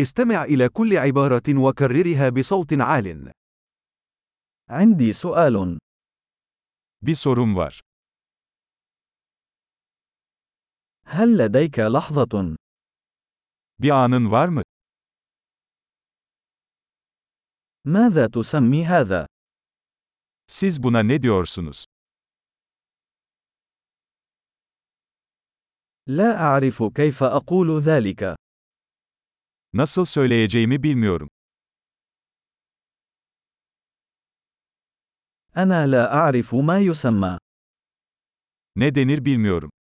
استمع إلى كل عبارة وكررها بصوت عال. عندي سؤال. Bir sorum var. هل لديك لحظة؟ Bir anın var mı? ماذا تسمي هذا؟ Siz buna ne diyorsunuz? لا أعرف كيف أقول ذلك. Nasıl söyleyeceğimi bilmiyorum. أنا لا أعرف ما يسمى. Ne denir bilmiyorum.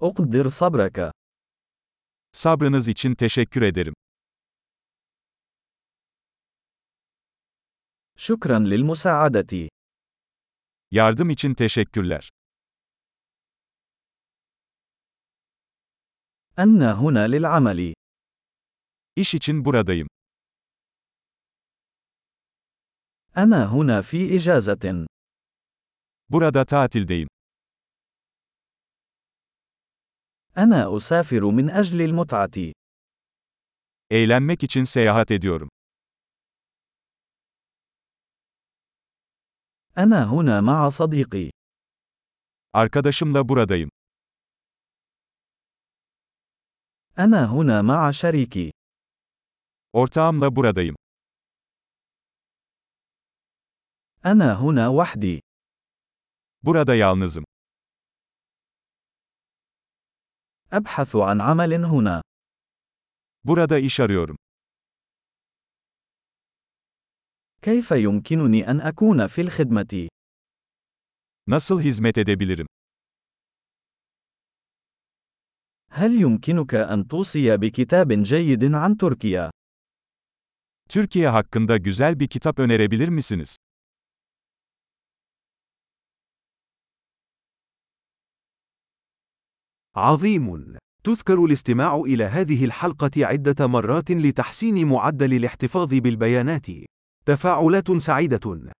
أقدر صبرك. Sabrınız için teşekkür ederim. شكرا للمساعدة. Yardım için teşekkürler. أنا هنا للعمل. İş için buradayım. أنا هنا في إجازة. Burada tatildeyim. أنا أسافر من أجل المتعة. Eğlenmek için seyahat ediyorum. أنا هنا مع صديقي. Arkadaşımla buradayım. أنا هنا مع شريكي. Ortağımla buradayım. أنا هنا وحدي. Burada yalnızım. أبحث عن عمل هنا. Burada iş arıyorum. كيف يمكنني أن أكون في الخدمة؟ Nasıl hizmet edebilirim? هل يمكنك أن توصي بكتاب جيد عن تركيا؟ Türkiye hakkında güzel bir kitap önerebilir misiniz? عظيم. تذكر الاستماع إلى هذه الحلقة عدة مرات لتحسين معدل الاحتفاظ بالبيانات. تفاعلات سعيدة.